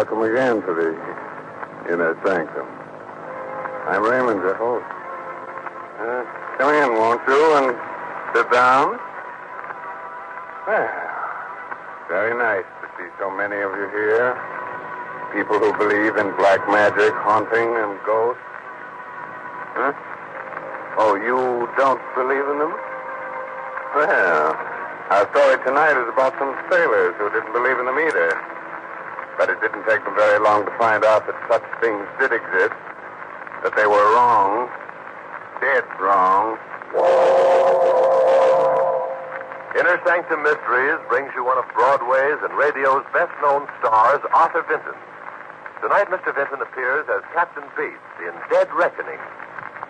Welcome again to the inner sanctum. I'm Raymond, your host. Uh, come in, won't you, and sit down? Well, very nice to see so many of you here. People who believe in black magic, haunting, and ghosts. Huh? Oh, you don't believe in them? Well, our story tonight is about some sailors who didn't believe in them either. But it didn't take them very long to find out that such things did exist, that they were wrong, dead wrong. Inner Sanctum Mysteries brings you one of Broadway's and radio's best known stars, Arthur Vinton. Tonight, Mr. Vinton appears as Captain Bates in Dead Reckoning,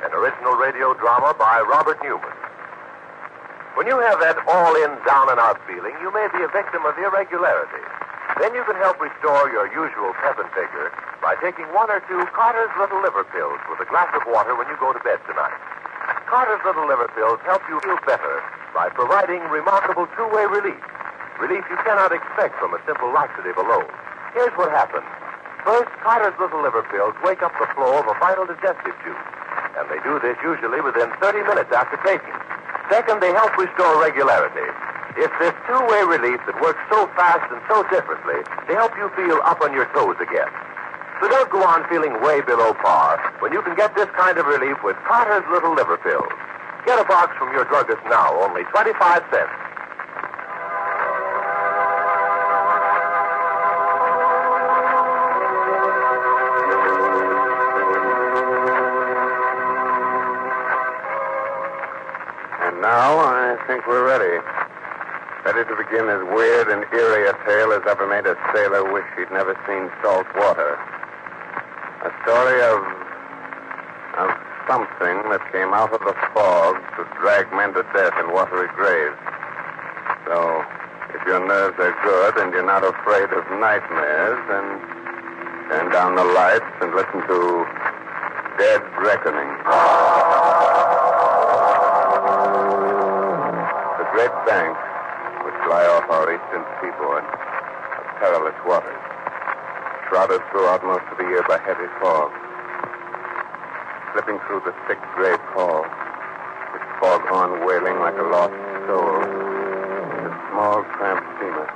an original radio drama by Robert Newman. When you have that all in, down and out feeling, you may be a victim of irregularity. Then you can help restore your usual pep and vigor by taking one or two Carter's Little Liver Pills with a glass of water when you go to bed tonight. Carter's Little Liver Pills help you feel better by providing remarkable two-way relief. Relief you cannot expect from a simple laxative alone. Here's what happens. First, Carter's Little Liver Pills wake up the flow of a vital digestive juice. And they do this usually within 30 minutes after taking. Second, they help restore regularity. It's this two-way relief that works so fast and so differently to help you feel up on your toes again. So don't go on feeling way below par when you can get this kind of relief with Carter's Little Liver Pills. Get a box from your druggist now, only 25 cents. And now I think we're ready. Ready to begin as weird and eerie a tale as ever made a sailor wish he'd never seen salt water. A story of. of something that came out of the fog to drag men to death in watery graves. So, if your nerves are good and you're not afraid of nightmares, then turn down the lights and listen to Dead Reckoning. The great banks which lie off our eastern seaboard are perilous waters, shrouded throughout most of the year by heavy fog. Slipping through the thick gray pall, with foghorn wailing like a lost soul, is a small tramp steamer.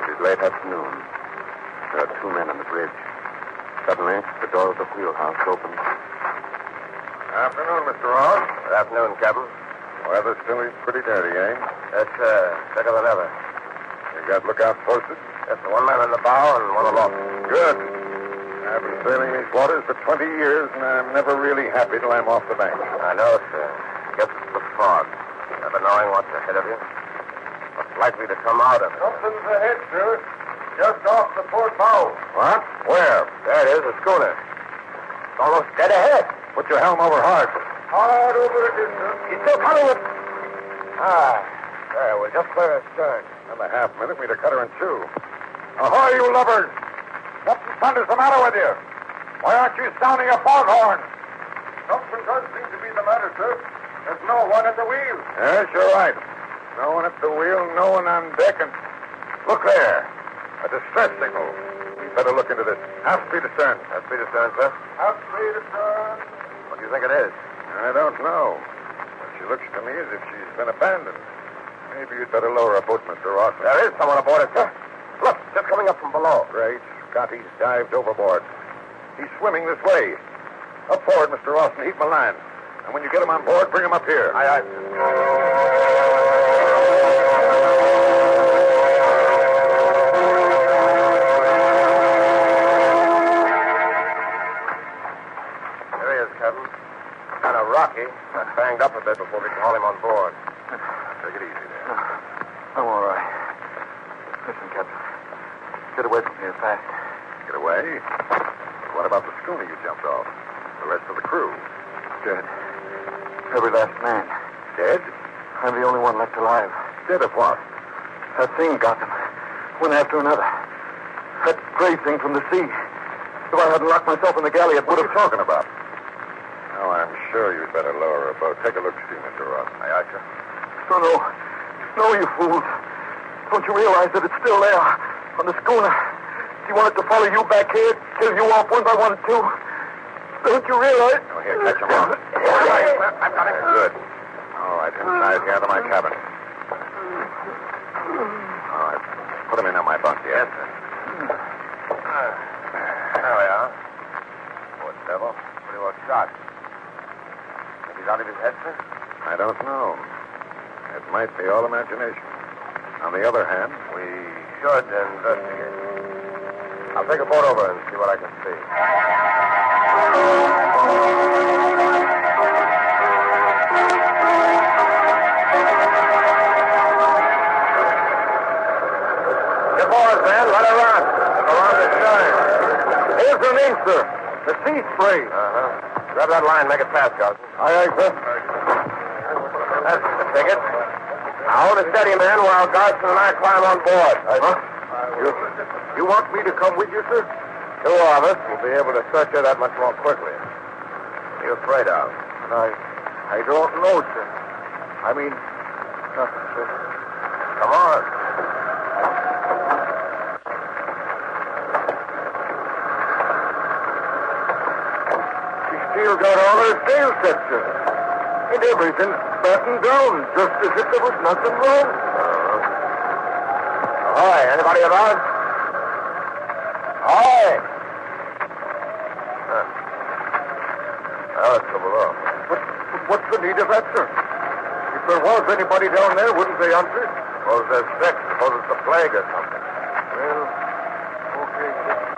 It is late afternoon. There are two men on the bridge. Suddenly, the door of the wheelhouse opens. Afternoon, Mr. Ross. Good afternoon, Captain. Weather still is pretty dirty, eh? That's, uh, better than ever. You got lookouts posted? Just one man in the bow and one aloft. Good. I've been sailing these waters for 20 years, and I'm never really happy till I'm off the bank. I know, sir. Guess it's the fog. Never knowing what's ahead of you. What's likely to come out of it. Something's ahead, sir. Just off the port bow. What? Where? There it is, a schooner. It's almost dead ahead. Put your helm over hard. Hard over it sir. He's still coming with... Ah, there. We're just clear astern. Another half minute, we'd have cut her in two. Ahoy, you lubbers! What in thunder's the matter with you? Why aren't you sounding a foghorn? Something does seem to be the matter, sir. There's no one at the wheel. Yes, you're right. No one at the wheel, no one on deck, and look there. A distress signal. We'd better look into this. Half speed astern. Half speed astern, sir. Half speed astern. What do you think it is? I don't know. But she looks to me as if she's been abandoned. Maybe you'd better lower a boat, Mr. Ross. There is someone aboard it, sir. Look, just coming up from below. Great Scott, he's dived overboard. He's swimming this way. Up forward, Mr. Ross, and heave a line. And when you get him on board, bring him up here. Aye, aye. Take it easy there. I'm all right. Listen, Captain. Get away from here fast. Get away. What about the schooner you jumped off? The rest of the crew? Dead. Every last man. Dead? I'm the only one left alive. Dead of what? That thing got them. One after another. That gray thing from the sea. If I hadn't locked myself in the galley, it What would are have... you talking about? Oh, I'm sure you'd better lower a boat. Take a look, see, Mr. Ross. Aye, aye, sir. No, no. No, you fools. Don't you realize that it's still there on the schooner? She wanted to follow you back here, kill you off one by one, too. Don't you realize? Oh, here, catch him all. I've got him. Good. All right, inside here to my cabin. All right. Put him in on my bunk, yes, sir. There we are. Poor devil. Pretty well shot. Think he's out of his head, sir? I don't know. It might be all imagination. On the other hand, We should investigate. I'll take a boat over and see what I can see. Get boys, man. Let her run. Around the stern. Here's her name, sir. The sea spray. Uh-huh. Grab that line. Make it fast, Carson. Aye, aye, sir. That's the ticket. Now hold it steady, man, while Garson and I climb on board. Huh? You, you want me to come with you, sir? Two of us will be able to search her that much more quickly. What are you afraid of? I, I don't know, sir. I mean, nothing, sir. Come on. She still got all her sails set, sir. And everything's battened down, just as if there was nothing wrong. Uh, Ahoy, anybody about? Ahoy! Huh. Now let's below. But, but what's the need of that, sir? If there was anybody down there, wouldn't they answer? Suppose they're sick. Suppose it's the plague or something. Well, okay, sir.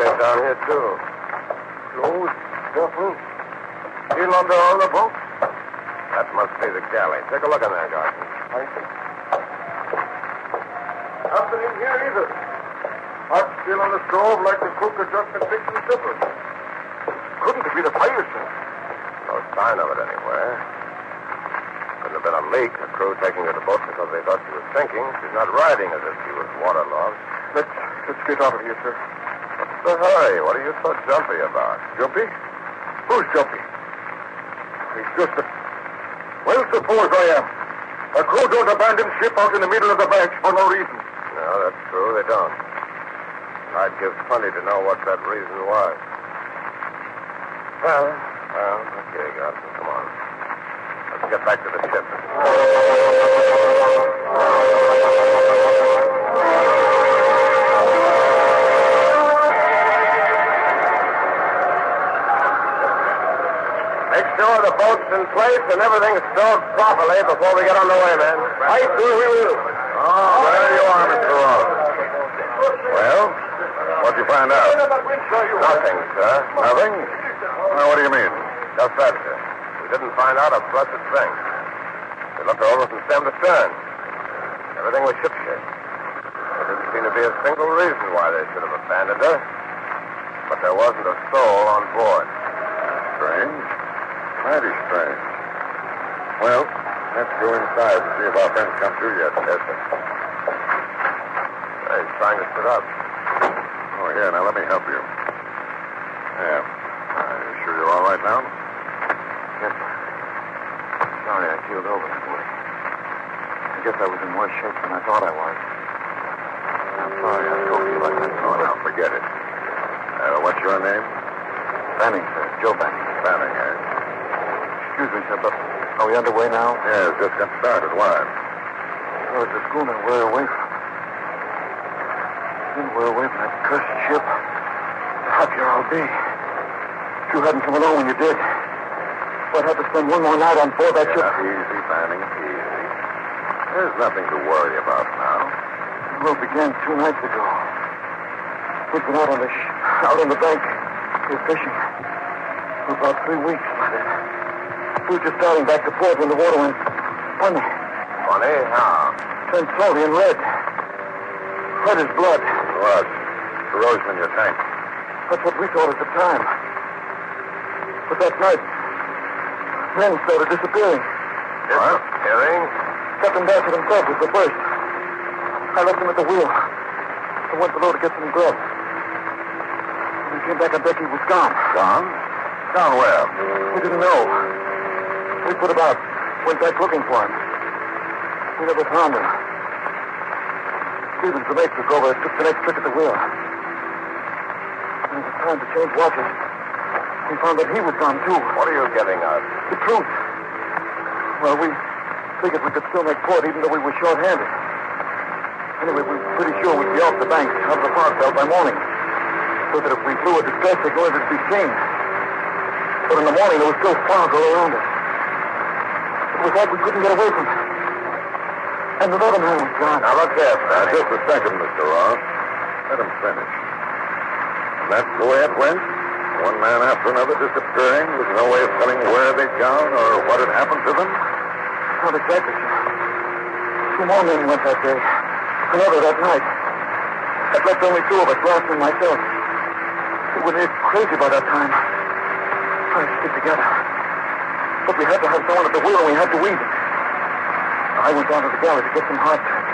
Shipshape down here, too. Clothes, duffel, still under all the bunks. That must be the galley. Take a look in there, Garson. I see. Nothing in here either. Hot still on the stove like the cook had just been fixing supper. Couldn't it be the fire, sir? No sign of it anywhere. Couldn't have been a leak. A crew taking her to the boat because they thought she was sinking. She's not riding as if she was waterlogged. Let's, let's get out of here, sir. What's the hurry? What are you so jumpy about? Jumpy? Who's jumpy? It's just a... Well, suppose I am. A crew don't abandon ship out in the middle of the banks for no reason. No, that's true. They don't. I'd give plenty to know what that reason was. Well, well, okay, Garson, come on. Let's get back to the ship. Sure the boat's in place and everything's stowed properly before we get underway, man. Right, sir, we will. Oh, there you are, Mr. Ross. well, what'd you find out? Nothing, sir. Nothing? Well, what do you mean? Just that, sir. We didn't find out a blessed thing. We looked over from stem to stern. Everything was shipshape. There didn't seem to be a single reason why they should have abandoned her. But there wasn't a soul on board. Strange. Mighty strange. Well, let's go inside and see if our friends come through yet. Sir. Hey, he's trying to sit up. Oh, here, now let me help you. Yeah. Are you sure you're all right now? Yes, sir. Sorry I keeled over this morning. I guess I was in worse shape than I thought I was. I'm sorry I spoke to you like that. Oh, now, forget it. Uh, what's your name? Banning, sir. Joe Banning. Excuse me, but are we underway now? Yes, just got started. Why? Well, it's the schooner we're away from. Then we're away from that cursed ship. The happier I'll be. If you hadn't come along when you did, I'd have to spend one more night on board that ship. Easy, Banning, easy. There's nothing to worry about now. The war began two nights ago. We've been out on the sh- out on the bank, We're fishing, for about three weeks by then. We were just starting back to port when the water went funny, Funny? How? turned salty and red. Red as blood. What? Corrosion in your tank. That's what we thought at the time. But that night, men started disappearing. Disappearing? Captain Bassett himself was the first. I left him at the wheel. I went below to get some grub. When we came back on deck, he was gone. Gone? Gone where? We didn't know. We put about Went back looking for him. We never found him. Stevens, the mate, took over and took the next trick at the wheel. When it was time to change watches, we found that he was gone, too. What are you getting at? The truth. Well, we figured we could still make port even though we were short-handed. Anyway, we were pretty sure we'd be off the bank, out of the fog belt by morning. So that if we flew a distress signal, it'd be seen. But in the morning, there was still fog all around us. It was like we couldn't get away from it. And the other man was gone. Now, look here, Now, just a second, Mr. Ross. Let him finish. And that's the way it went? One man after another disappearing with no way of telling where they'd gone or what had happened to them? Not exactly, sir. Two more men went that day. Another that night. That left only two of us, Ross and myself. We were crazy by that time. Trying to stick together. We had to have someone at the wheel and we had to eat. I went down to the galley to get some hardtack.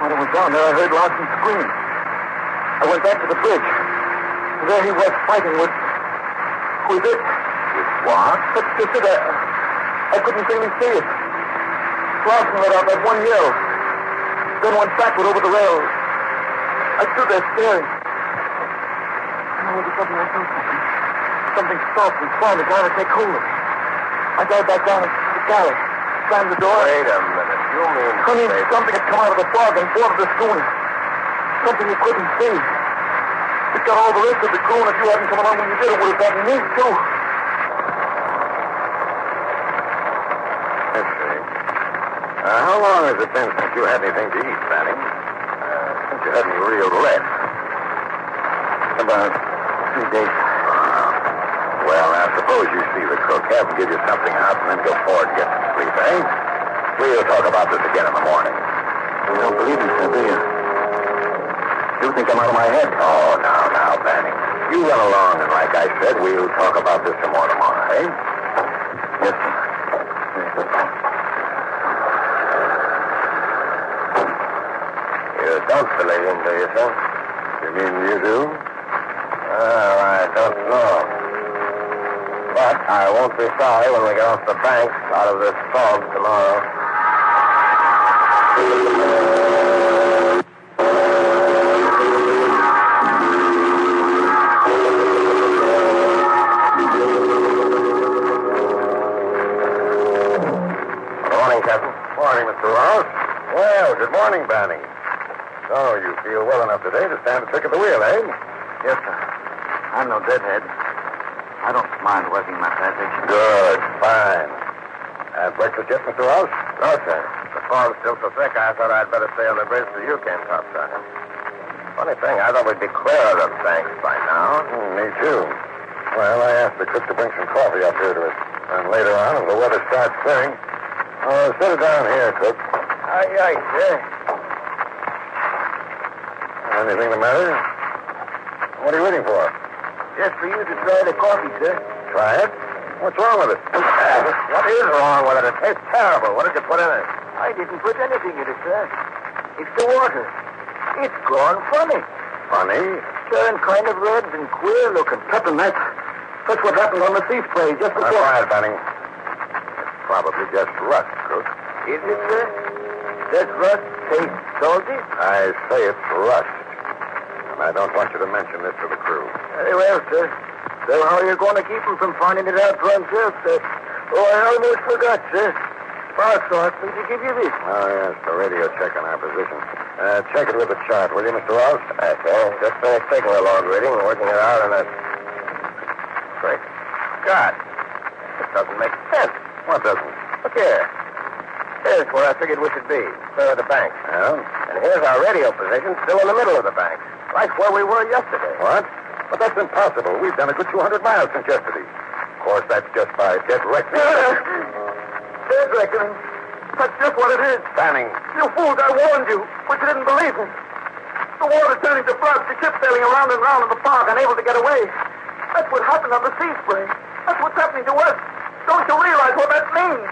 While I was down there, I heard Larson scream. I went back to the bridge. And there he was fighting with... with it. With what? But just it, I, I couldn't really see it. Larson let out that one yell. Then went backward over the rail. I stood there staring. And all of a sudden I felt something. Something soft and strong to try to take hold of me. I dived back down into the galley. Slammed the door. Wait a minute. You mean I mean, something had come out of the fog and boarded the schooner. Something you couldn't see. It got all the rest of the crew, and if you hadn't come along when you did, it would have gotten me, too. See. Uh, how long has it been since you had anything to eat, Banning? Uh, since you had any real rest? About three days. Suppose you see the cook, have him give you something hot, and then go forward and get some sleep, eh? We'll talk about this again in the morning. You don't believe me, sir, do you? You think I'm out of my head? Oh, now, now, Banning. You run along, and like I said, we'll talk about this some more tomorrow, eh? Yes, sir. You don't believe him, do you, sir? You mean you do? Well, I don't know. I won't be sorry when we get off the banks out of this fog tomorrow. Good morning, Captain. Morning, Mr. Ross. Well, good morning, Banning. So, you feel well enough today to stand a trick of the wheel, eh? Yes, sir. I'm no deadhead. I don't mind working my passage. Good, fine. Have breakfast yet, Mr. Ross? No, sir. The fog's still so thick, I thought I'd better stay on the bridge till you came topside. Funny thing, I thought we'd be clear of the banks by now. Hmm, me too. Well, I asked the cook to bring some coffee up here to us. And later on, if the weather starts clearing, oh, set it down here, cook. Aye, aye, sir. Anything the matter? What are you waiting for? Just for you to try the coffee, sir. Try it? What's wrong with it? what is wrong with it? It tastes terrible. What did you put in it? I didn't put anything in it, sir. It's the water. It's gone funny. Funny. Turned kind of red and queer looking. Captain, that's, that's what happened on the sea spray just before. quiet, Banning. It's probably just rust, cook. Is it, sir? Does rust taste salty? I say it's rust. And I don't want you to mention this to the crew. Very well, sir. So how are you going to keep them from finding it out for himself, sir? Oh, I almost forgot, sir. Sparks asked me to give you this. Oh, yes, the radio check on our position. Uh, check it with the chart, will you, Mr. Ross? Okay. Just finished taking a log reading and working it out on a... Great God. This doesn't make sense. What doesn't? Look here. Here's where I figured we should be. Clear of the bank. Yeah? And here's our radio position, still in the middle of the bank. Right where we were yesterday. What? But that's impossible. We've done a good 200 miles since yesterday. Of course, that's just by dead reckoning. Dead reckoning. That's just what it is. Banning. You fools, I warned you, but you didn't believe me. The water turning to blood, the ship sailing around and round in the fog, unable to get away. That's what happened on the sea spray. That's what's happening to us. Don't you realize what that means?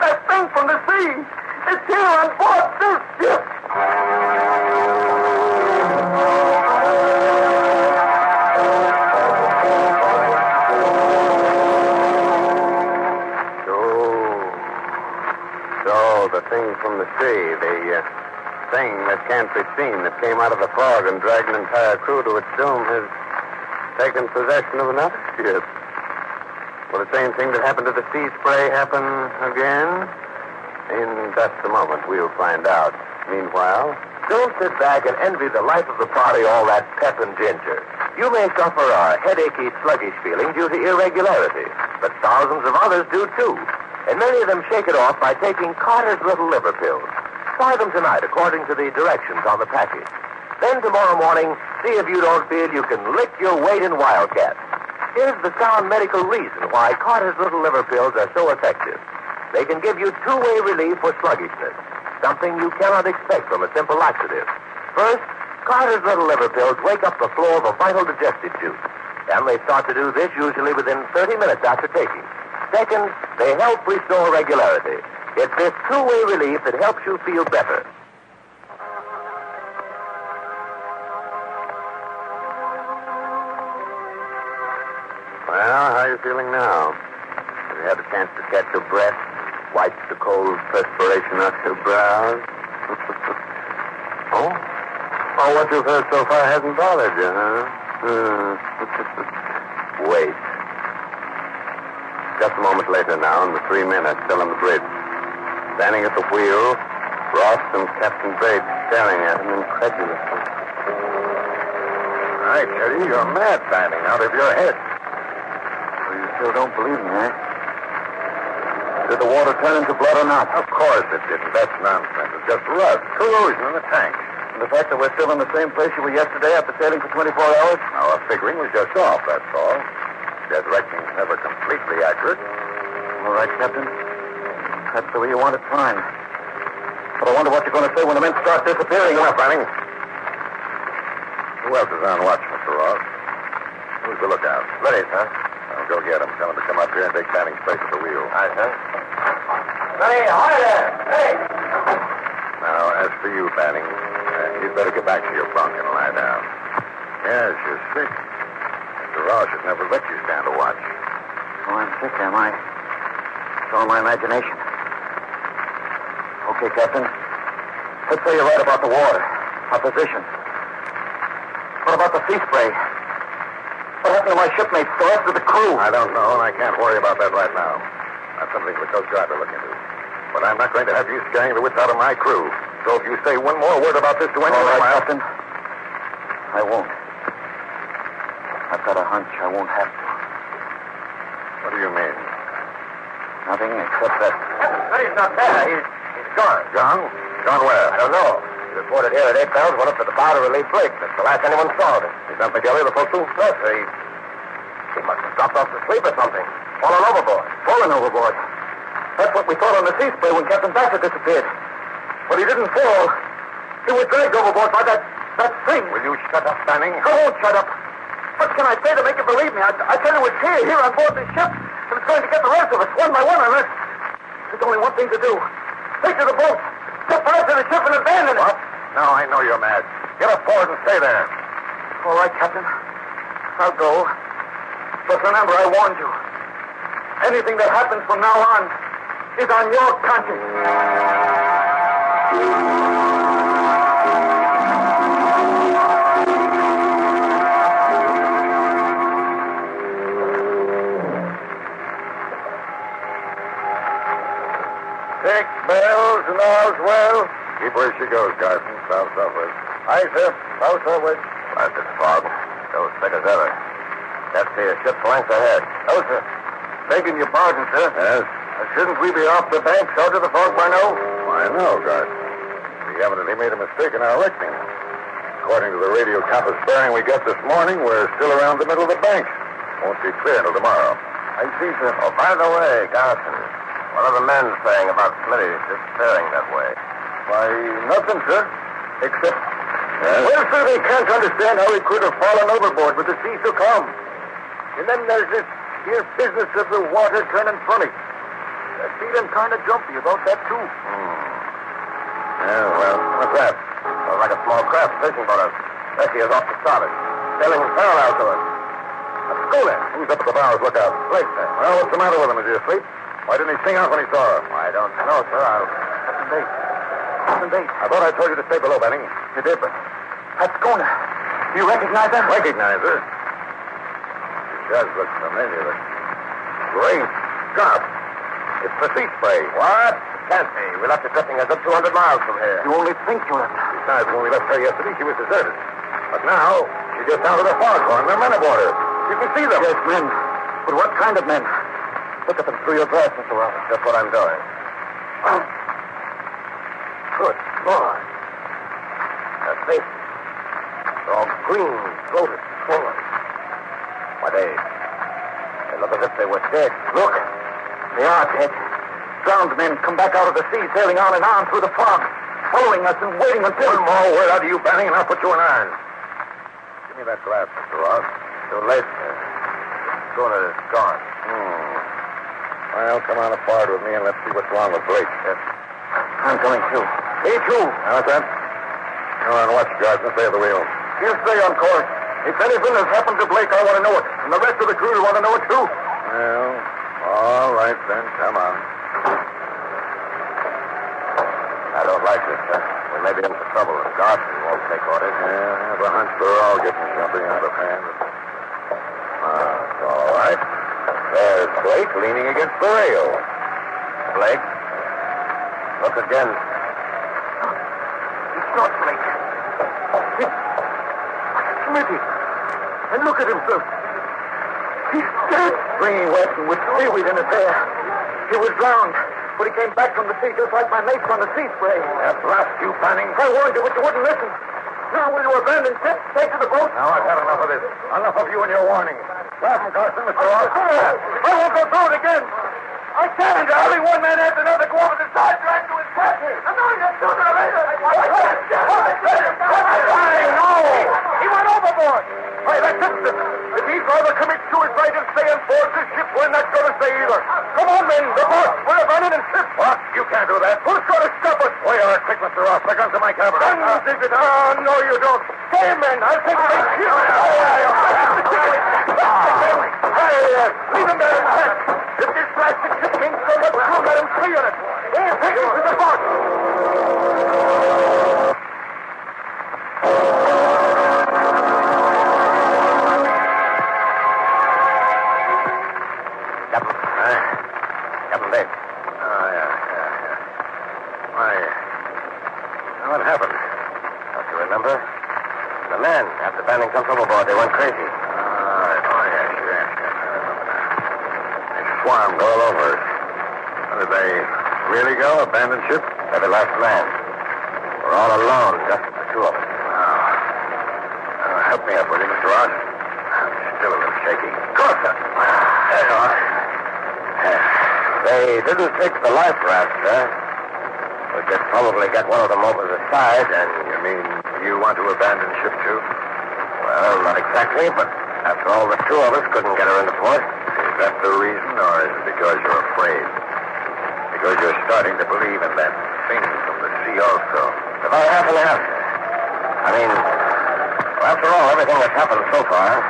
That thing from the sea. It's here on board this ship. See. The sea, the uh, thing that can't be seen that came out of the fog and dragged an entire crew to its doom has taken possession of another ship. Will the same thing that happened to the sea spray happen again? In just a moment, we'll find out. Meanwhile, Don't sit back and envy the life of the party all that pep and ginger. You may suffer a headachy, sluggish feeling due to irregularity, but thousands of others do too. And many of them shake it off by taking Carter's Little Liver Pills. Try them tonight according to the directions on the package. Then tomorrow morning, see if you don't feel you can lick your weight in Wildcat. Here's the sound medical reason why Carter's Little Liver Pills are so effective. They can give you two-way relief for sluggishness, something you cannot expect from a simple laxative. First, Carter's Little Liver Pills wake up the flow of a vital digestive juice. And they start to do this usually within 30 minutes after taking. Second, they help restore regularity. It's this two-way relief that helps you feel better. well, how are you feeling now? Have you had a chance to catch your breath? Wipe the cold perspiration off your brows? oh? Oh, what you've heard so far hasn't bothered you, huh? Hmm. Wait. Just a moment later now, and the three men are still on the bridge. Standing at the wheel, Ross and Captain Bates staring at him incredulously. All right, Teddy, you're mad standing out of your head. So you still don't believe me, eh? Did the water turn into blood or not? Of course it didn't. That's nonsense. It's just rust, corrosion in the tank. And the fact that we're still in the same place you were yesterday after sailing for 24 hours? Our figuring was just off, that's all. Dead reckoning's never completely accurate. All right, Captain. That's the way you want it, fine. But I wonder what you're going to say when the men start disappearing. Enough, Banning. Who else is on watch, Mr. Ross? Who's the lookout? Ready, sir. I'll go get him. Tell him to come up here and take Banning's place at the wheel. Aye, sir. Ready, hi there. Hey. Now, as for you, Banning, uh, you'd better get back to your bunk and lie down. Yes, you're sick. Mr. Ross should never let you stand a watch. Oh, I'm sick, am I? It's all my imagination. Okay, Captain. Let's say you're right about the water, our position. What about the sea spray? What happened to my shipmates, the rest of the crew? I don't know, and I can't worry about that right now. That's something for the Coast Guard to look into. But I'm not going to have you scaring the wits out of my crew. So if you say one more word about this to anyone, All right, Captain. I won't. I've got a hunch I won't have to. What do you mean? Nothing except that. Ready's not there. He's, he's gone. Gone? Gone where? I don't know. He reported here at eight bells, went up to the bar to relieve Blake. That's the last anyone saw of him. He's on McGilly, the forecastle? Yes, sir. He, he must have dropped off to sleep or something. Fallen overboard. Fallen overboard. That's what we thought on the sea spray when Captain Bassett disappeared. But he didn't fall. He was dragged overboard by that that thing. Will you shut up, Banning? I won't shut up. What can I say to make you believe me? I, I tell you it's here, here on board this ship, and it's going to get the rest of us one by one unless there's only one thing to do. Take to the boat. Step right to the ship and abandon it. What? No, I know you're mad. Get aboard and stay there. All right, Captain. I'll go. But remember, I warned you. Anything that happens from now on is on your conscience. Where she goes, Carson. South southwest. Aye, sir. South southwest. Blasted fog. So thick as ever. See a ship's length ahead. Oh, sir. Begging your pardon, sir. Yes? Uh, shouldn't we be off the banks out of the fog by now? I know, Carson. We evidently made a mistake in our reckoning. According to the radio compass bearing we got this morning, we're still around the middle of the bank. Won't be clear until tomorrow. I see, sir. Oh, by the way, Garson, what are the men saying about Smitty disappearing that way? Why, nothing, sir. Except... Yes? Well, sir, they can't understand how he could have fallen overboard with the sea so calm. And then there's this here business of the water turning funny. I feel him kind of jumpy about that, too. Hmm. Yeah, well, what's that? Sounds like a small craft fishing boat. Bessie is off the starboard. Sailing parallel to us. A schooner. Who's up at the bows? Look out. Blake, sir. Well, what's the matter with him? Is he asleep? Why didn't he sing out when he saw her? I don't know, sir. I'll... Captain Bates. Captain Bates. I thought I told you to stay below, Banning. You did, but that's Schooner. Do you recognize her? Recognize her? She does look familiar. Great Scott. It's the sea spray. What? Can't be. We left it drifting a good 200 miles from here. You only think you left. Besides, when we left her yesterday, she was deserted. But now, she just down to the foghorn. There are men aboard her. You can see them. Yes, men. But what kind of men? Look at them through your glass, Mr. Ross. That's what I'm doing. Oh. Lord. Her face. All green, bloated, swollen. Why, they... They look as if they were dead. Look. They are dead. Drowned men come back out of the sea, sailing on and on through the fog, following us and waiting until... One more word out of you, Banning, and I'll put you in irons. Give me that glass, Mr. Ross. Too late, sir. Schooner is gone. Hmm. Well, come on aboard with me and let's see what's wrong with Blake. Yes. I'm going too. Too. Now, what's that? You're on watch, Garson. Stay at the wheel. He'll stay on course. If anything has happened to Blake, I want to know it. And the rest of the crew will want to know it, too. Well, all right then. Come on. I don't like this, sir. We may be in for trouble if Garson won't take orders. Yeah, I have a hunch we're all getting jumping out of hand. Ah, all right. There's Blake leaning against the rail. Blake? Look again. It's not Blake. It's Smitty. And look at him, sir. He's dead. Springy wet and with seaweed in his hair. He was drowned, but he came back from the sea just like my mates on the sea spray. That blast you, Banning. I warned you, but you wouldn't listen. Now will you abandon ship, take to the boat? Now I've had enough of this. Enough of you and your warning. Grab Carson, Mr. Oh, Ross. I won't go through it again. I can't. Only one man after another go over the side drag to his captain. I know you're sooner or later. Eh? I can't. No. He went overboard. Hey, that's it. If he's rather commit suicide and stay on board this ship, we're not going to stay either. Come on, men. The boat. We're abandoning ship. What? You can't do that. Who's going to stop us? Wait a quick, Mr. Ross. The guns in my cabin. Guns, is it? Ah, no, you don't. Stay, men. I'll take the ship. Hey, uh, leave him there. If this blasted ship means so much, we'll let him free on it. We'll take him to the boat. Ah, oh, yes, yes, yes. I remember now. They swarmed all over us. Did they really go? Abandon ship? The last man. We're all alone, just the two of us. Oh, help me up, will you, Mr. Ross? I'm still a little shaky. Of course, sir. There you are. They didn't take the life raft, sir. We could probably get one of them over the side and... You mean you want to abandon ship, too? Well, not exactly, but after all, the two of us couldn't get her into port. Is that the reason, or is it because you're afraid? Because you're starting to believe in that thing from the sea also? About half and half. I mean, well, after all, everything that's happened so far,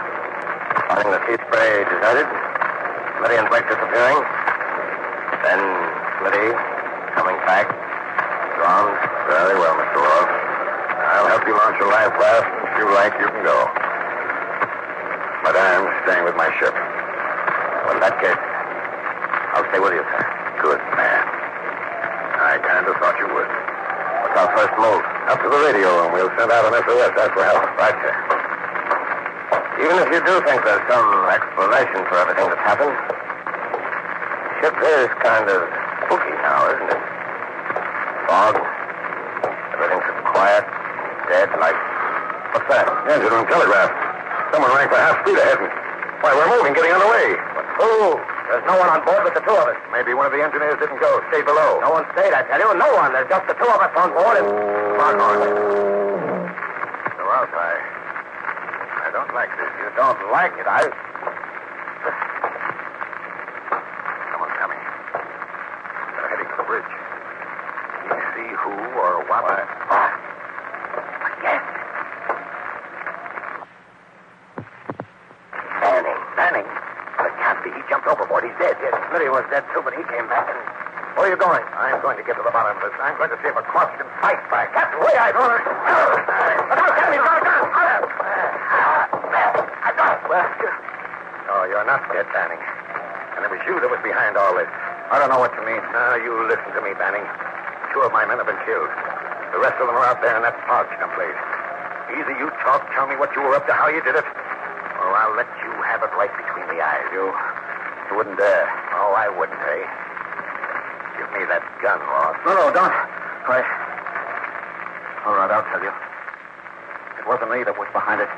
finding the sea spray deserted, Smitty and Blake disappearing, then Smitty coming back, drowned. Very well, Mr. Ross. I'll help you launch a life raft, if you like, you can go. But I'm staying with my ship. Well, in that case, I'll stay with you, sir. Good man. I kind of thought you would. What's our first move? Up to the radio, room. we'll send out an SOS. That's for help. Right, sir. Even if you do think there's some explanation for everything that's happened, the ship is kind of spooky now, isn't it? Fog. Everything's quiet, dead, like. What's that? Engine room telegraph. Someone rang for half speed ahead. and- Why, we're moving, getting underway. But who? There's no one on board but the two of us. Maybe one of the engineers didn't go. Stay below. No one stayed, I tell you. No one. There's just the two of us on board and. Foghorn. So, Ralph, I... I don't like this. You don't like it, I. Someone's coming. They're heading for the bridge. Can you see who or what? Ah. Yes. Banning. Banning. But it can't be. He jumped overboard. He's dead. Yes, Smitty was dead too, but he came back and. Where are you going? I'm going to get to the bottom of this. I'm going to see if a corpse can fight back. Captain, wait, I don't... Get me, got I got it. Oh, you're not dead, Banning. And it was you that was behind all this. I don't know what you mean. Now, you listen to me, Banning. Two of my men have been killed. The rest of them are out there in that fog someplace. Either you talk, tell me what you were up to, how you did it, or I'll let you have it right between the eyes. You, you wouldn't dare. Oh, I wouldn't, eh? Give me that gun, Ross. No, no, don't. I. All right, I'll tell you. It wasn't me that was behind it.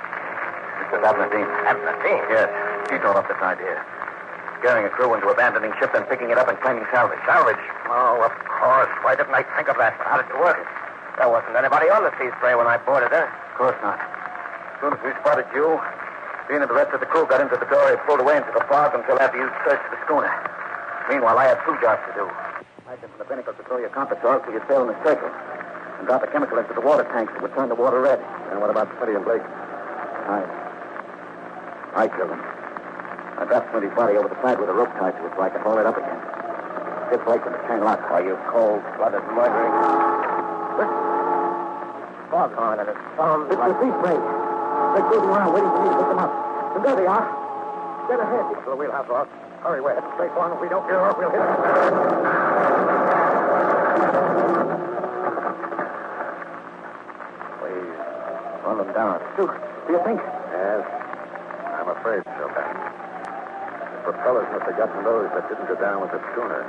It was Abner Dean. Abner Dean? Yes. He thought up this idea. Scaring a crew into abandoning ship, and picking it up and claiming salvage. Salvage? Oh, of course. Why didn't I think of that? How did it work? There wasn't anybody on the sea spray when I boarded her. Of course not. As soon as we spotted you, Dean and the rest of the crew got into the dory, pulled away into the fog until after you searched the schooner. Meanwhile, I had two jobs to do. I from the binnacle to throw your compass off so you'd sail in a circle. And drop a chemical into the water tanks that would turn the water red. And what about Smitty and Blake? I... I killed him. I dropped Smitty's body over the plant with a rope tied to it so I could haul it up again. Skip Blake in the chain lock. Are you cold-blooded murdering? Listen. Fog on and it sounds It's the sea spray. They're cruising around waiting for me to pick them up. And there they are. Dead ahead. To the wheelhouse, Ross. Hurry, we're heading straight for them. If we don't get her up, we'll hit her. Please, run them down. Duke, do you think? Yes. I'm afraid so, Ben. The propellers must have gotten those that didn't go down with the schooner.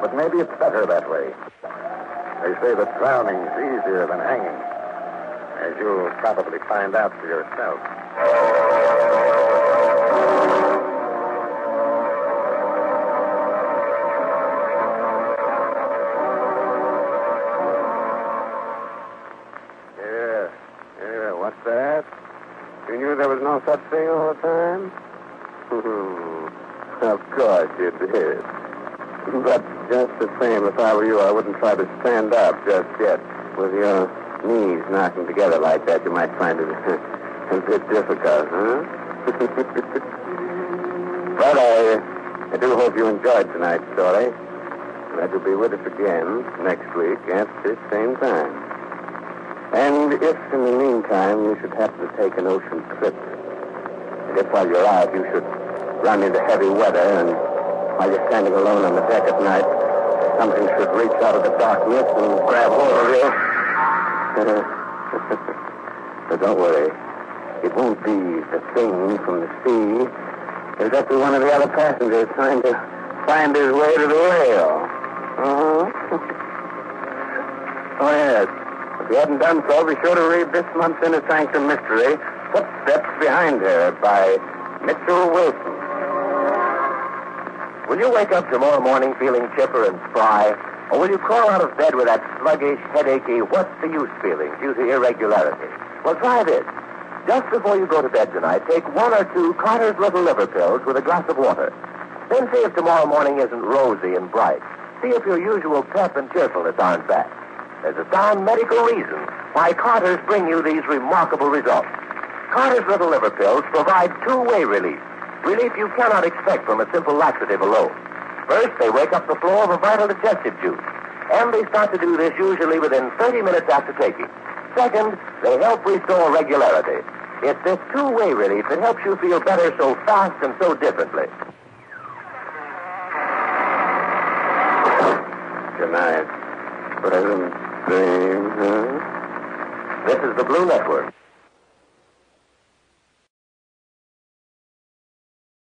But maybe it's better that way. They say that drowning's easier than hanging, as you'll probably find out for yourself. Such thing all the time? of course you did. But just the same, if I were you, I wouldn't try to stand up just yet. With your knees knocking together like that, you might find it a bit difficult, huh? but I, I do hope you enjoyed tonight's story. Glad you'll be with us again next week at this same time. And if in the meantime you should happen to take an ocean trip, if while you're out you should run into heavy weather and while you're standing alone on the deck at night, something should reach out of the darkness and grab hold of you. but don't worry. It won't be the thing from the sea. It'll just be one of the other passengers trying to find his way to the rail. Uh-huh. oh, yes. If you haven't done so, be sure to read this month's Inner Sanctum Mystery, Footsteps Behind Her, by Mitchell Wilson. Will you wake up tomorrow morning feeling chipper and spry? Or will you crawl out of bed with that sluggish, headachy, what's the use feeling due to irregularity? Well, try this. Just before you go to bed tonight, take one or two Carter's Little Liver Pills with a glass of water. Then see if tomorrow morning isn't rosy and bright. See if your usual pep and cheerfulness aren't back. There's a sound medical reason why Carter's bring you these remarkable results. Carter's Little Liver Pills provide two-way relief. Relief you cannot expect from a simple laxative alone. First, they wake up the flow of a vital digestive juice. And they start to do this usually within 30 minutes after taking. Second, they help restore regularity. It's this two-way relief that helps you feel better so fast and so differently. Good night. Pleasant dreams, huh? Hmm? This is the Blue Network.